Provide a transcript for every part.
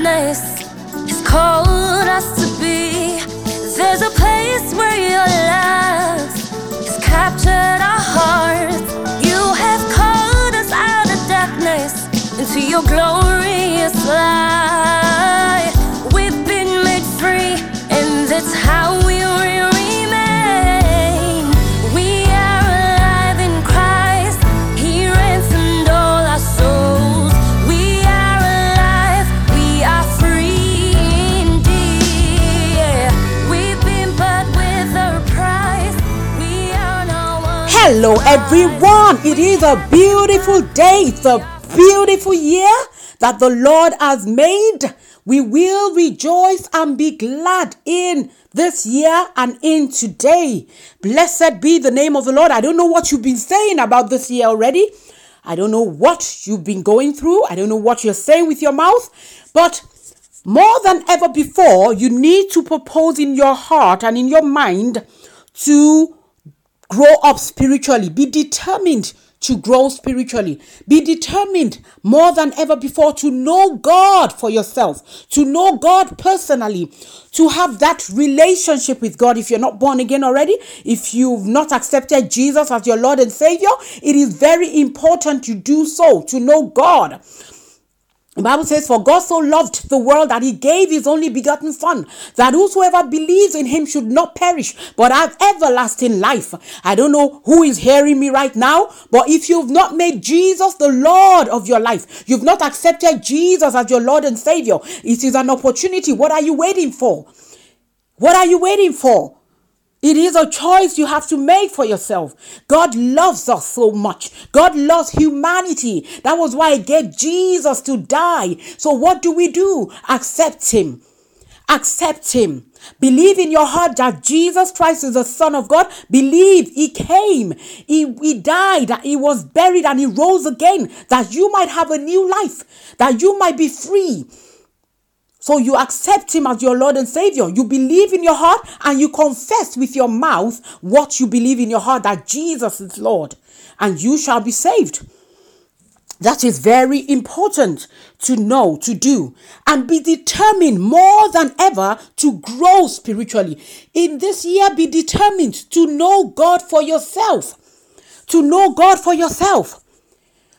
forgiveness has called us to be. There's a place where your love has captured our hearts. You have called us out of darkness into your glorious light. Hello, everyone. It is a beautiful day. It's a beautiful year that the Lord has made. We will rejoice and be glad in this year and in today. Blessed be the name of the Lord. I don't know what you've been saying about this year already. I don't know what you've been going through. I don't know what you're saying with your mouth. But more than ever before, you need to propose in your heart and in your mind to grow up spiritually. Be determined to grow spiritually. Be determined more than ever before to know God for yourself, to know God personally, to have that relationship with God. If you're not born again already, if you've not accepted Jesus as your Lord and Savior, it is very important to do so, to know God. The Bible says, For God so loved the world that he gave his only begotten Son, that whosoever believes in him should not perish, but have everlasting life. I don't know who is hearing me right now, but if you've not made Jesus the Lord of your life, you've not accepted Jesus as your Lord and Savior, it is an opportunity. What are you waiting for? What are you waiting for? It is a choice you have to make for yourself. God loves us so much. God loves humanity. That was why He gave Jesus to die. So, what do we do? Accept Him. Accept Him. Believe in your heart that Jesus Christ is the Son of God. Believe He came, He, he died, that He was buried, and He rose again, that you might have a new life, that you might be free. So you accept him as your Lord and Savior. You believe in your heart and you confess with your mouth what you believe in your heart that Jesus is Lord and you shall be saved. That is very important to know, to do, and be determined more than ever to grow spiritually. In this year, be determined to know God for yourself. To know God for yourself.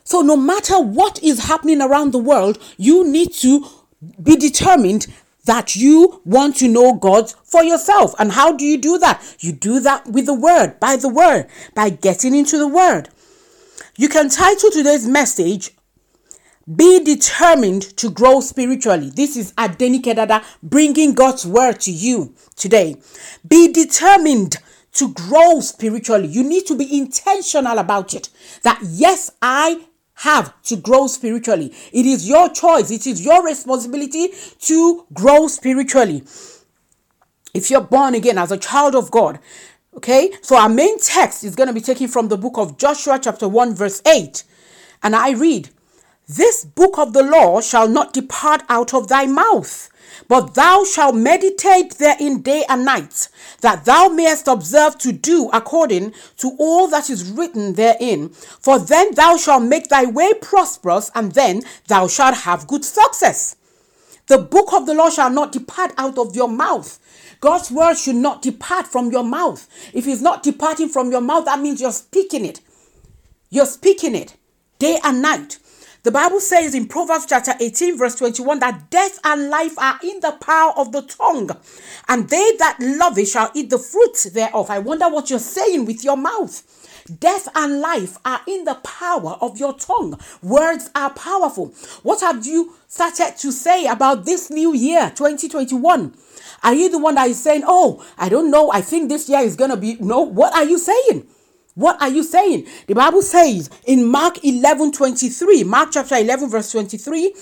So, no matter what is happening around the world, you need to be determined that you want to know God for yourself. And how do you do that? You do that with the word, by the word, by getting into the word. You can title today's message, Be Determined to Grow Spiritually. This is Adenike Dada bringing God's word to you today. Be determined to grow spiritually. You need to be intentional about it. That yes, I have to grow spiritually. It is your choice, it is your responsibility to grow spiritually. If you're born again as a child of God, okay, so our main text is going to be taken from the book of Joshua, chapter 1, verse 8. And I read, This book of the law shall not depart out of thy mouth but thou shalt meditate therein day and night, that thou mayest observe to do according to all that is written therein. For then thou shalt make thy way prosperous, and then thou shalt have good success. The book of the law shall not depart out of your mouth. God's word should not depart from your mouth. If it's not departing from your mouth, that means you're speaking it. You're speaking it day and night. The Bible says in Proverbs chapter 18, verse 21, that death and life are in the power of the tongue, and they that love it shall eat the fruit thereof. I wonder what you're saying with your mouth. Death and life are in the power of your tongue. Words are powerful. What have you started to say about this new year, 2021? Are you the one that is saying, Oh, I don't know, I think this year is going to be. No, what are you saying? What are you saying? The Bible says in Mark 11 23, Mark chapter 11, verse 23,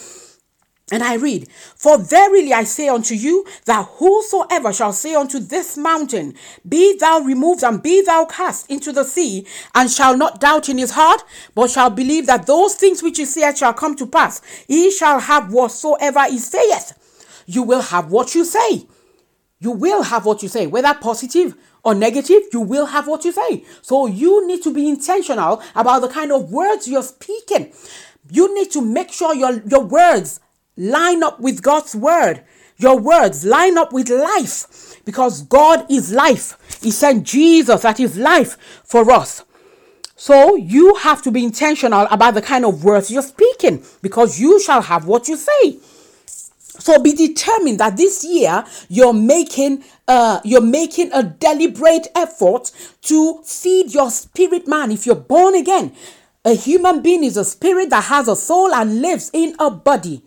and I read, For verily I say unto you, that whosoever shall say unto this mountain, Be thou removed and be thou cast into the sea, and shall not doubt in his heart, but shall believe that those things which he saith shall come to pass, he shall have whatsoever he saith. You will have what you say. You will have what you say, whether positive or negative, you will have what you say. So you need to be intentional about the kind of words you're speaking. You need to make sure your, your words line up with God's word. Your words line up with life because God is life. He sent Jesus that is life for us. So you have to be intentional about the kind of words you're speaking because you shall have what you say. So be determined that this year you're making uh, you're making a deliberate effort to feed your spirit man. If you're born again, a human being is a spirit that has a soul and lives in a body.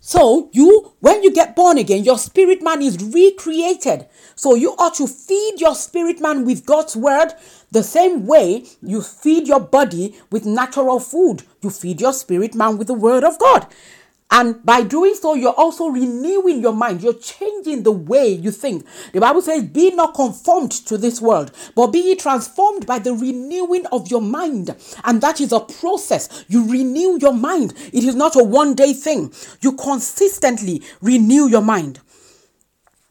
So you, when you get born again, your spirit man is recreated. So you ought to feed your spirit man with God's word the same way you feed your body with natural food. You feed your spirit man with the word of God. And by doing so, you're also renewing your mind. You're changing the way you think. The Bible says, Be not conformed to this world, but be ye transformed by the renewing of your mind. And that is a process. You renew your mind. It is not a one day thing. You consistently renew your mind.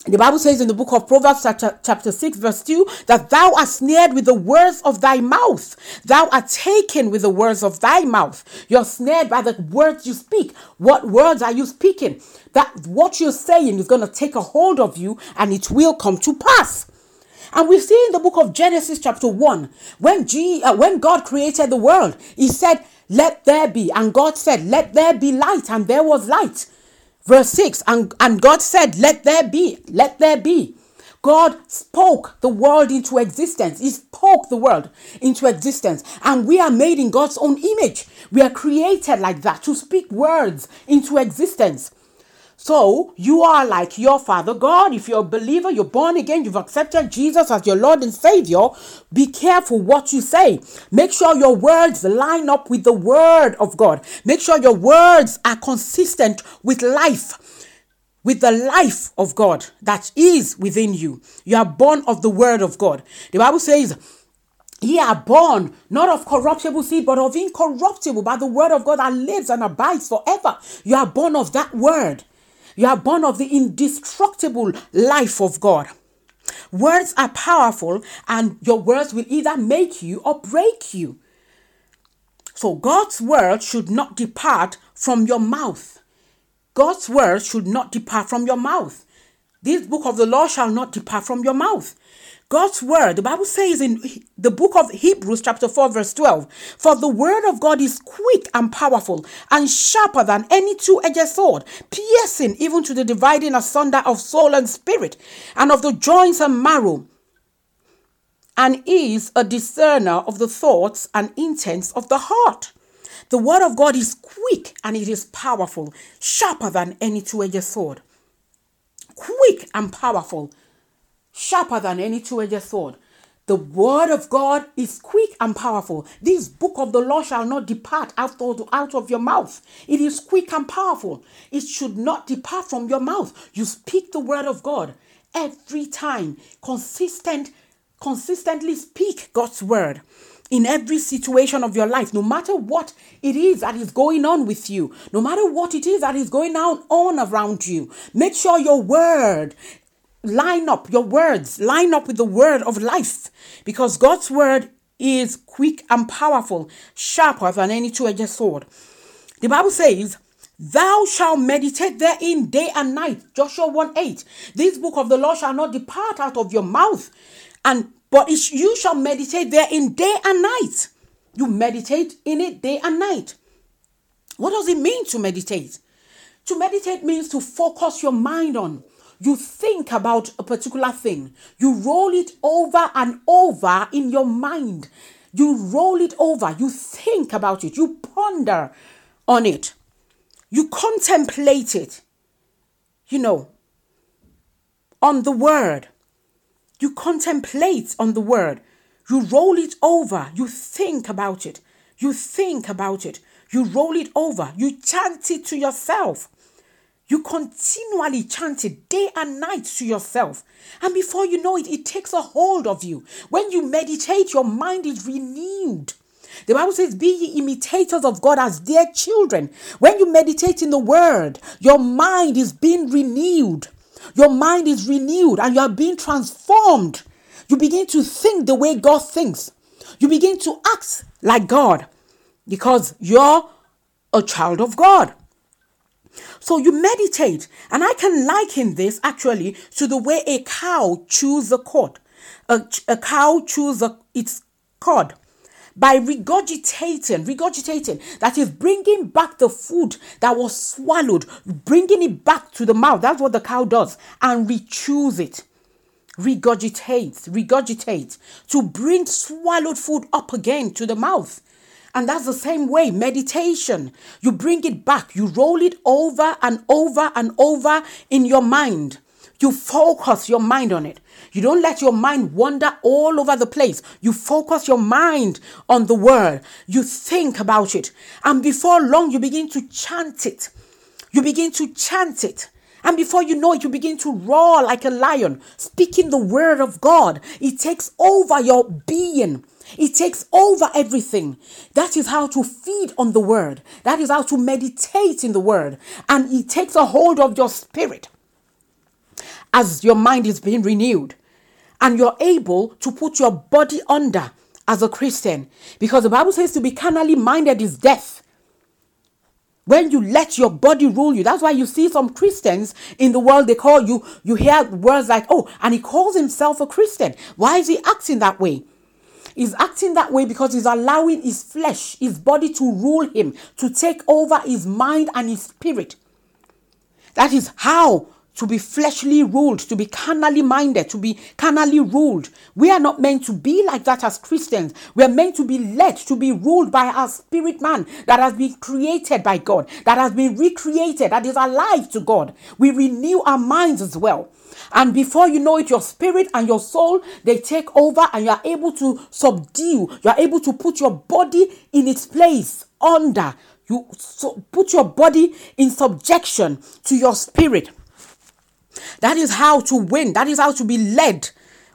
The Bible says in the book of Proverbs, chapter, chapter 6, verse 2, that thou art snared with the words of thy mouth. Thou art taken with the words of thy mouth. You're snared by the words you speak. What words are you speaking? That what you're saying is going to take a hold of you and it will come to pass. And we see in the book of Genesis, chapter 1, when, G, uh, when God created the world, He said, Let there be. And God said, Let there be light. And there was light. Verse 6 and, and God said, Let there be, let there be. God spoke the world into existence. He spoke the world into existence. And we are made in God's own image. We are created like that to speak words into existence. So you are like your Father God. If you're a believer, you're born again, you've accepted Jesus as your Lord and Savior, be careful what you say. Make sure your words line up with the Word of God. Make sure your words are consistent with life with the life of God that is within you. You are born of the word of God. The Bible says, Ye are born not of corruptible seed, but of incorruptible by the word of God that lives and abides forever. You are born of that word. You are born of the indestructible life of God. Words are powerful, and your words will either make you or break you. So, God's word should not depart from your mouth. God's word should not depart from your mouth. This book of the law shall not depart from your mouth. God's word, the Bible says in the book of Hebrews, chapter 4, verse 12, for the word of God is quick and powerful and sharper than any two edged sword, piercing even to the dividing asunder of soul and spirit, and of the joints and marrow, and is a discerner of the thoughts and intents of the heart. The word of God is quick and it is powerful, sharper than any two edged sword. Quick and powerful sharper than any two-edged sword. The word of God is quick and powerful. This book of the law shall not depart out of, out of your mouth. It is quick and powerful. It should not depart from your mouth. You speak the word of God every time. Consistent, consistently speak God's word in every situation of your life, no matter what it is that is going on with you, no matter what it is that is going on, on around you. Make sure your word line up your words, line up with the word of life, because God's word is quick and powerful, sharper than any two edged sword. The Bible says, Thou shalt meditate therein day and night. Joshua 1 8. This book of the law shall not depart out of your mouth, and but it, you shall meditate therein day and night. You meditate in it day and night. What does it mean to meditate? To meditate means to focus your mind on, you think about a particular thing, you roll it over and over in your mind. You roll it over, you think about it, you ponder on it, you contemplate it, you know, on the word. You contemplate on the word. You roll it over, you think about it, you think about it, you roll it over, you chant it to yourself. You continually chant it day and night to yourself. And before you know it, it takes a hold of you. When you meditate, your mind is renewed. The Bible says, Be ye imitators of God as dear children. When you meditate in the word, your mind is being renewed. Your mind is renewed and you are being transformed. You begin to think the way God thinks. You begin to act like God because you're a child of God. So you meditate. And I can liken this actually to the way a cow chews a cud. A, a cow chews a, its cud by regurgitating, regurgitating, that is bringing back the food that was swallowed, bringing it back to the mouth. That's what the cow does, and rechews it. Regurgitates, regurgitates to bring swallowed food up again to the mouth. And that's the same way meditation. You bring it back, you roll it over and over and over in your mind. You focus your mind on it. You don't let your mind wander all over the place. You focus your mind on the word. You think about it. And before long, you begin to chant it. You begin to chant it. And before you know it, you begin to roar like a lion, speaking the word of God. It takes over your being. It takes over everything. That is how to feed on the word. That is how to meditate in the word. And it takes a hold of your spirit as your mind is being renewed. And you're able to put your body under as a Christian. Because the Bible says to be carnally minded is death. When you let your body rule you, that's why you see some Christians in the world, they call you, you hear words like, oh, and he calls himself a Christian. Why is he acting that way? He's acting that way because he's allowing his flesh, his body to rule him, to take over his mind and his spirit. That is how to be fleshly ruled, to be carnally minded, to be carnally ruled. We are not meant to be like that as Christians. We are meant to be led, to be ruled by our spirit man that has been created by God, that has been recreated, that is alive to God. We renew our minds as well. And before you know it, your spirit and your soul, they take over and you are able to subdue. You are able to put your body in its place under. You so put your body in subjection to your spirit. That is how to win. That is how to be led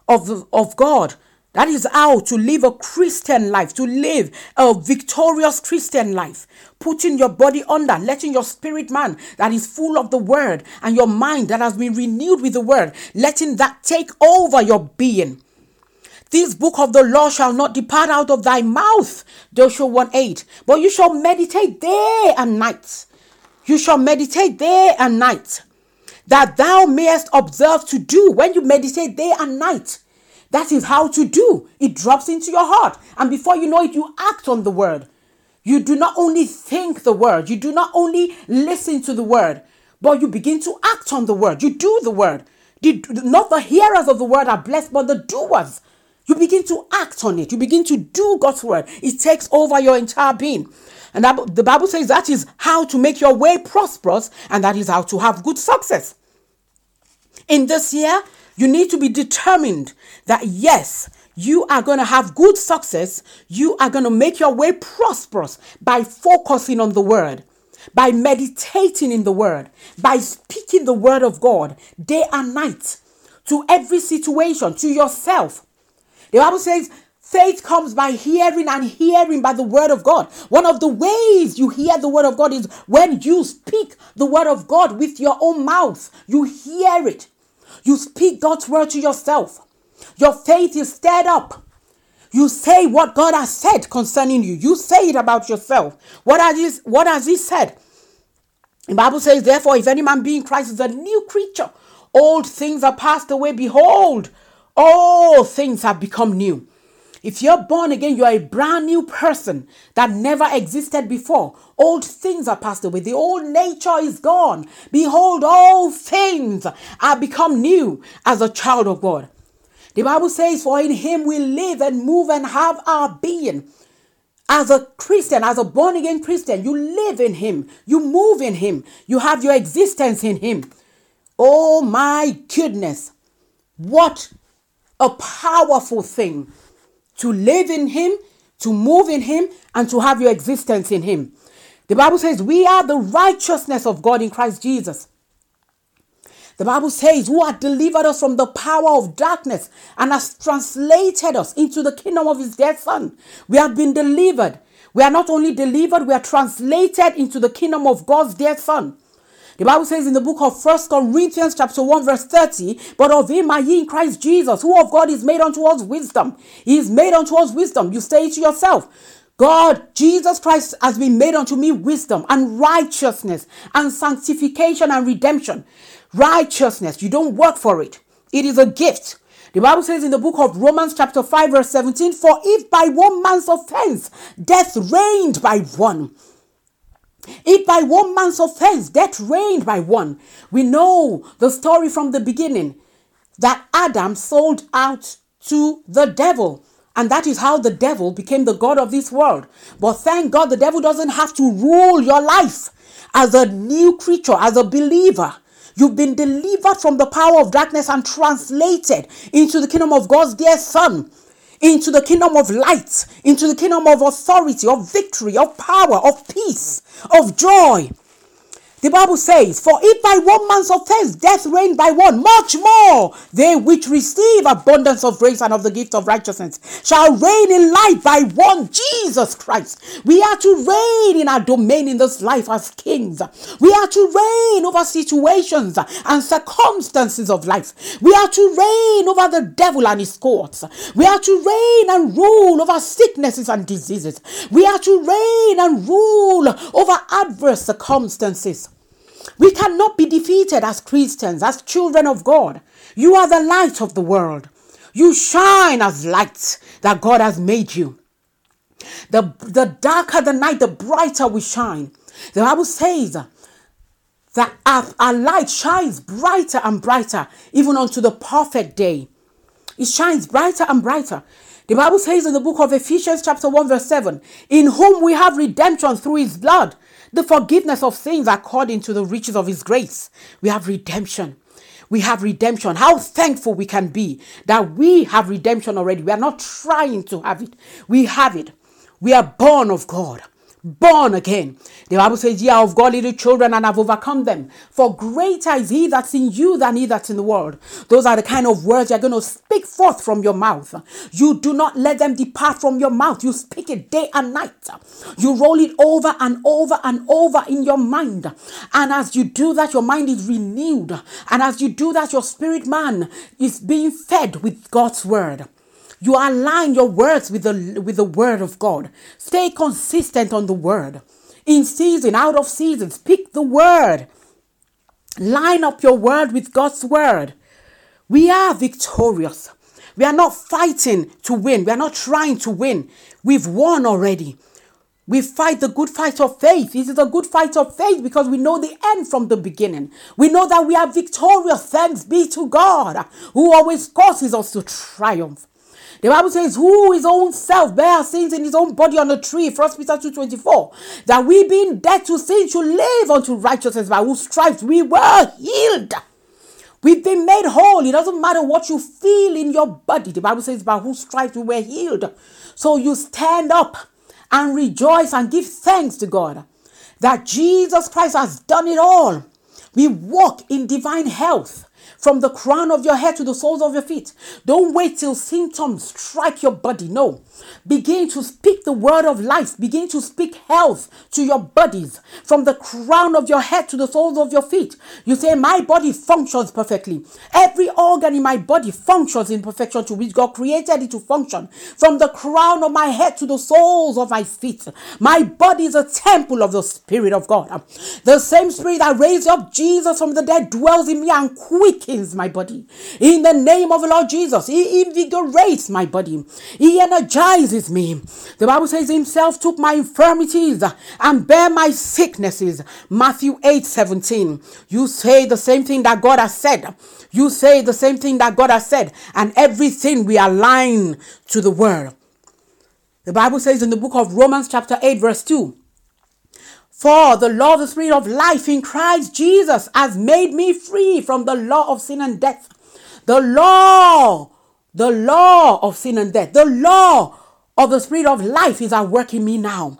of, of God. That is how to live a Christian life, to live a victorious Christian life. Putting your body under, letting your spirit man that is full of the word and your mind that has been renewed with the word, letting that take over your being. This book of the law shall not depart out of thy mouth, Joshua 1 8, but you shall meditate day and night. You shall meditate day and night that thou mayest observe to do when you meditate day and night. That is how to do. It drops into your heart. And before you know it, you act on the word. You do not only think the word, you do not only listen to the word, but you begin to act on the word. You do the word. not the hearers of the word are blessed, but the doers. You begin to act on it. You begin to do God's word. It takes over your entire being. And that, the Bible says that is how to make your way prosperous and that is how to have good success. In this year, you need to be determined that yes, you are going to have good success. You are going to make your way prosperous by focusing on the word, by meditating in the word, by speaking the word of God day and night to every situation, to yourself. The Bible says, Faith comes by hearing and hearing by the word of God. One of the ways you hear the word of God is when you speak the word of God with your own mouth. You hear it. You speak God's word to yourself. Your faith is stirred up. You say what God has said concerning you. You say it about yourself. What has he, what has he said? The Bible says, therefore, if any man be in Christ is a new creature, old things are passed away. Behold, all things have become new. If you're born again, you are a brand new person that never existed before. Old things are passed away. The old nature is gone. Behold, all things are become new as a child of God. The Bible says, For in him we live and move and have our being. As a Christian, as a born again Christian, you live in him, you move in him, you have your existence in him. Oh my goodness, what a powerful thing to live in Him, to move in Him, and to have your existence in Him. The Bible says we are the righteousness of God in Christ Jesus. The Bible says, Who hath delivered us from the power of darkness and has translated us into the kingdom of his dear Son. We have been delivered. We are not only delivered, we are translated into the kingdom of God's dear Son. The Bible says in the book of First Corinthians chapter 1 verse 30, but of him are ye in Christ Jesus, who of God is made unto us wisdom. He is made unto us wisdom. You say it to yourself. God, Jesus Christ has been made unto me wisdom and righteousness and sanctification and redemption. Righteousness, you don't work for it, it is a gift. The Bible says in the book of Romans, chapter 5, verse 17, For if by one man's offense death reigned by one, if by one man's offense death reigned by one, we know the story from the beginning that Adam sold out to the devil. And that is how the devil became the God of this world. But thank God the devil doesn't have to rule your life as a new creature, as a believer. You've been delivered from the power of darkness and translated into the kingdom of God's dear Son, into the kingdom of light, into the kingdom of authority, of victory, of power, of peace, of joy. The Bible says, For if by one man's offense death reigned by one, much more they which receive abundance of grace and of the gift of righteousness shall reign in life by one Jesus Christ. We are to reign in our domain in this life as kings. We are to reign over situations and circumstances of life. We are to reign over the devil and his courts. We are to reign and rule over sicknesses and diseases. We are to reign and rule over adverse circumstances. We cannot be defeated as Christians, as children of God. You are the light of the world. You shine as lights that God has made you. The, the darker the night, the brighter we shine. The Bible says that our, our light shines brighter and brighter, even unto the perfect day. It shines brighter and brighter. The Bible says in the book of Ephesians, chapter 1, verse 7, in whom we have redemption through his blood, the forgiveness of sins according to the riches of his grace. We have redemption. We have redemption. How thankful we can be that we have redemption already. We are not trying to have it. We have it. We are born of God born again. The Bible says, Ye are of God little children and have overcome them. For greater is he that's in you than he that's in the world. Those are the kind of words you're going to speak forth from your mouth. You do not let them depart from your mouth. You speak it day and night. You roll it over and over and over in your mind. And as you do that, your mind is renewed. And as you do that, your spirit man is being fed with God's word. You align your words with the, with the word of God. Stay consistent on the word. In season, out of season, speak the word. Line up your word with God's word. We are victorious. We are not fighting to win. We are not trying to win. We've won already. We fight the good fight of faith. This is a good fight of faith because we know the end from the beginning. We know that we are victorious. Thanks be to God who always causes us to triumph. The Bible says, who his own self bare sins in his own body on the tree, 1 Peter 2.24, that we being dead to sin should live unto righteousness by whose stripes we were healed. We've been made whole. It doesn't matter what you feel in your body. The Bible says, by whose stripes we were healed. So you stand up and rejoice and give thanks to God that Jesus Christ has done it all. We walk in divine health from the crown of your head to the soles of your feet. Don't wait till symptoms strike your body. No. Begin to speak the word of life. Begin to speak health to your bodies from the crown of your head to the soles of your feet. You say, My body functions perfectly. Every organ in my body functions in perfection to which God created it to function. From the crown of my head to the soles of my feet. My body is a temple of the Spirit of God. The same Spirit that raised up Jesus from the dead dwells in me and quickens my body. In the name of the Lord Jesus, He invigorates my body. He energizes me. The Bible says Himself took my infirmities and bear my sicknesses. Matthew 8 17. You say the same thing that God has said. You say the same thing that God has said, and everything we align to the word. The Bible says in the book of Romans, chapter 8, verse 2 for the law of the Spirit of life in Christ Jesus has made me free from the law of sin and death. The law, the law of sin and death, the law of the Spirit of life is at work in me now.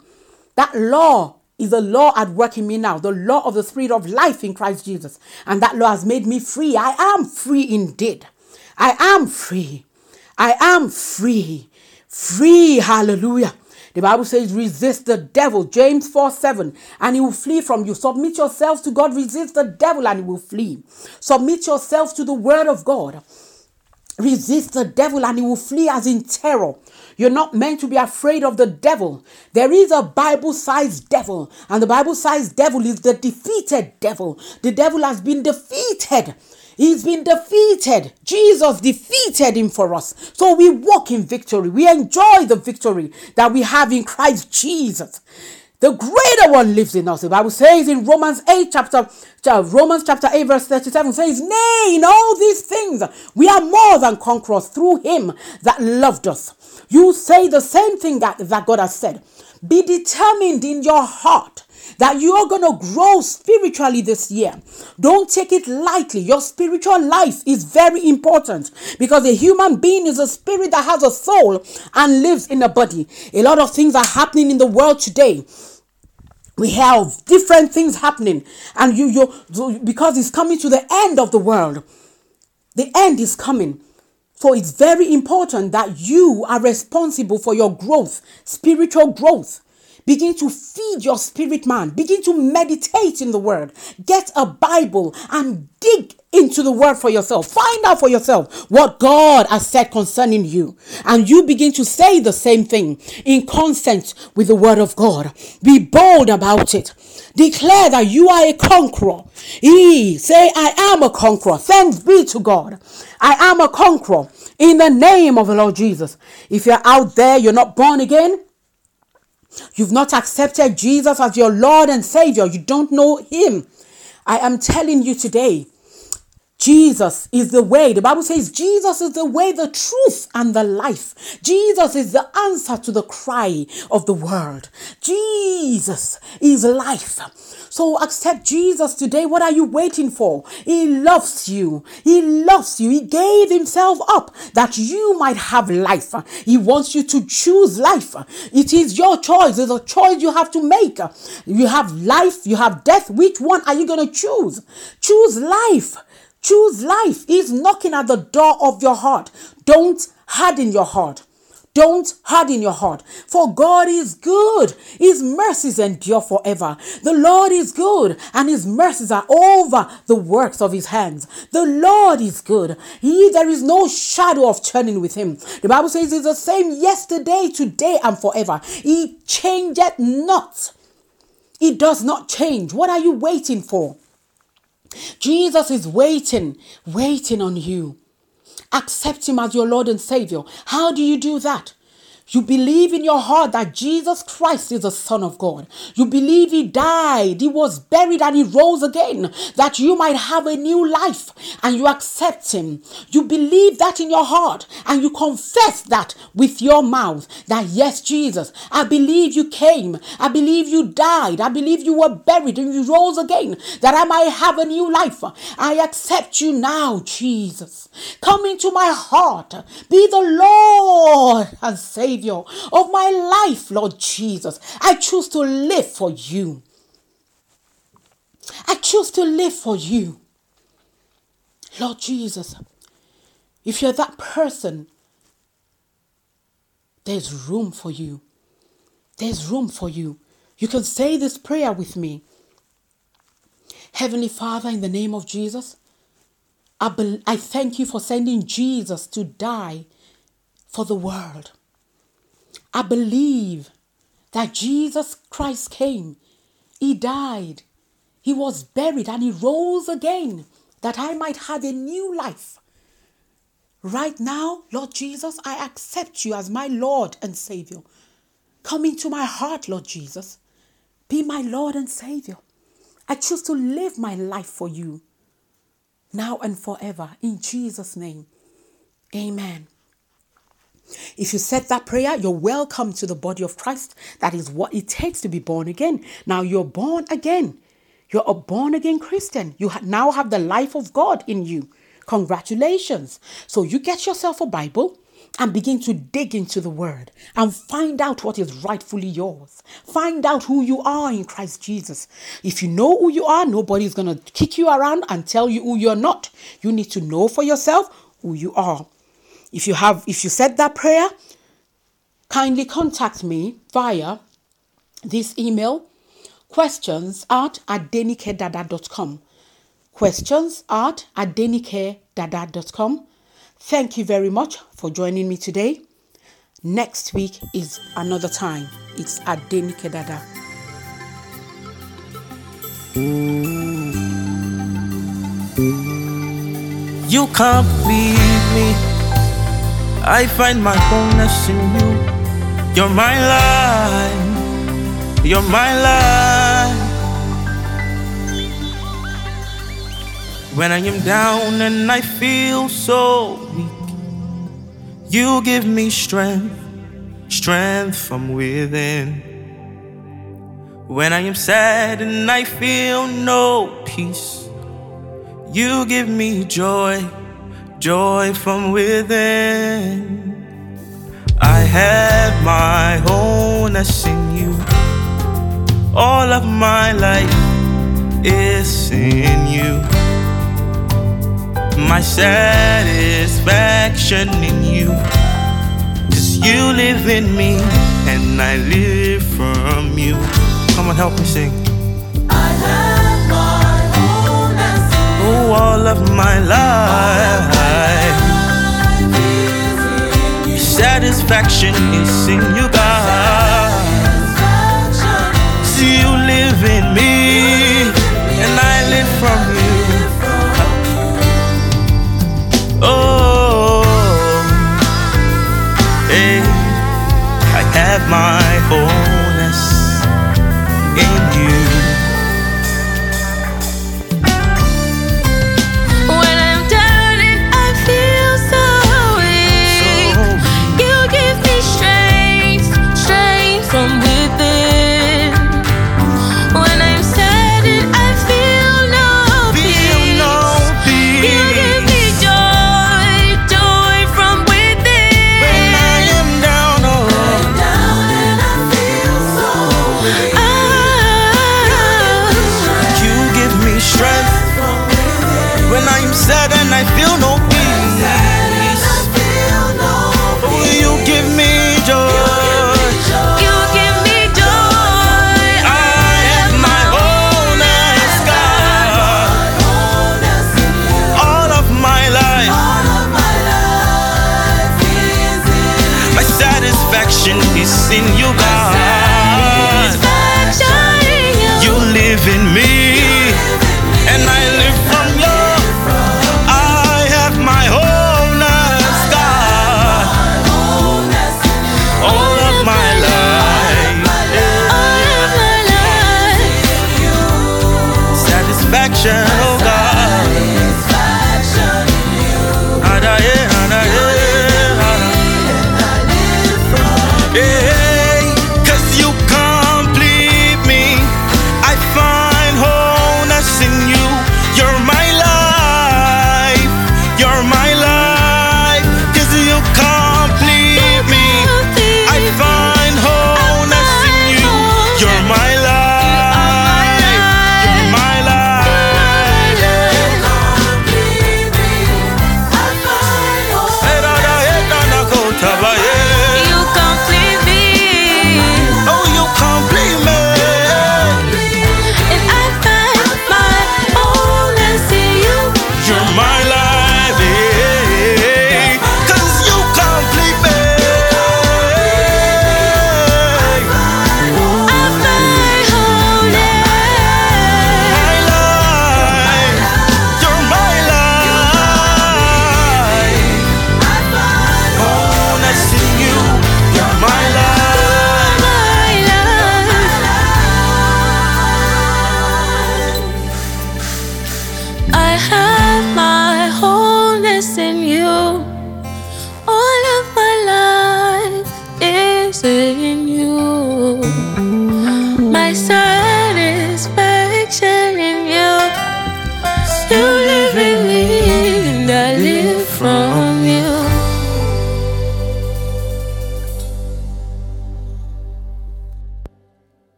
That law is the law at work in me now, the law of the Spirit of life in Christ Jesus. And that law has made me free. I am free indeed. I am free. I am free. Free. Hallelujah. The Bible says, resist the devil, James 4 7, and he will flee from you. Submit yourselves to God, resist the devil, and he will flee. Submit yourselves to the word of God. Resist the devil, and he will flee as in terror. You're not meant to be afraid of the devil. There is a Bible sized devil, and the Bible sized devil is the defeated devil. The devil has been defeated. He's been defeated. Jesus defeated him for us. So we walk in victory. We enjoy the victory that we have in Christ Jesus. The greater one lives in us. The Bible says in Romans 8, chapter, Romans chapter 8, verse 37 says, Nay, in all these things, we are more than conquerors through him that loved us. You say the same thing that, that God has said. Be determined in your heart that you are going to grow spiritually this year. Don't take it lightly. Your spiritual life is very important because a human being is a spirit that has a soul and lives in a body. A lot of things are happening in the world today we have different things happening and you you because it's coming to the end of the world the end is coming so it's very important that you are responsible for your growth spiritual growth Begin to feed your spirit man. Begin to meditate in the word. Get a Bible and dig into the word for yourself. Find out for yourself what God has said concerning you. And you begin to say the same thing in consent with the word of God. Be bold about it. Declare that you are a conqueror. He say, I am a conqueror. Thanks be to God. I am a conqueror in the name of the Lord Jesus. If you're out there, you're not born again, You've not accepted Jesus as your Lord and Savior. You don't know Him. I am telling you today, Jesus is the way. The Bible says Jesus is the way, the truth, and the life. Jesus is the answer to the cry of the world. Jesus is life. So accept Jesus today. What are you waiting for? He loves you. He loves you. He gave himself up that you might have life. He wants you to choose life. It is your choice. It's a choice you have to make. You have life, you have death. Which one are you going to choose? Choose life. Choose life. He's knocking at the door of your heart. Don't harden your heart. Don't harden your heart, for God is good. His mercies endure forever. The Lord is good, and his mercies are over the works of his hands. The Lord is good. He there is no shadow of turning with him. The Bible says he's the same yesterday, today, and forever. He changeth not. He does not change. What are you waiting for? Jesus is waiting, waiting on you. Accept Him as your Lord and Savior. How do you do that? You believe in your heart that Jesus Christ is the Son of God. You believe He died, He was buried, and He rose again, that you might have a new life and you accept Him. You believe that in your heart and you confess that with your mouth that yes, Jesus, I believe you came, I believe you died, I believe you were buried and you rose again, that I might have a new life. I accept you now, Jesus. Come into my heart, be the Lord and Savior Savior of my life, Lord Jesus. I choose to live for you. I choose to live for you. Lord Jesus, if you're that person, there's room for you. There's room for you. You can say this prayer with me. Heavenly Father, in the name of Jesus, I, be- I thank you for sending Jesus to die for the world. I believe that Jesus Christ came, He died, He was buried, and He rose again that I might have a new life. Right now, Lord Jesus, I accept you as my Lord and Savior. Come into my heart, Lord Jesus. Be my Lord and Savior. I choose to live my life for you now and forever. In Jesus' name, amen. If you said that prayer, you're welcome to the body of Christ. That is what it takes to be born again. Now you're born again. You're a born again Christian. You now have the life of God in you. Congratulations. So you get yourself a Bible and begin to dig into the word and find out what is rightfully yours. Find out who you are in Christ Jesus. If you know who you are, nobody's going to kick you around and tell you who you're not. You need to know for yourself who you are. If you have if you said that prayer, kindly contact me via this email questions at adenikedada.com. Questions at adenikedada.com. Thank you very much for joining me today. Next week is another time. It's Adenike Dada. You can't leave me. I find my wholeness in you. You're my life. You're my life. When I am down and I feel so weak, you give me strength, strength from within. When I am sad and I feel no peace, you give me joy joy from within. I have my wholeness in you. All of my life is in you. My satisfaction in you. Cause you live in me and I live from you. Come on, help me sing. I have my wholeness. Oh, all of my life. perfection is in you. Yeah.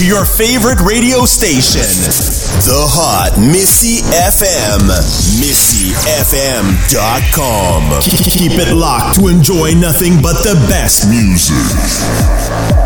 to your favorite radio station, The Hot Missy FM. MissyFM.com. Keep it locked to enjoy nothing but the best music.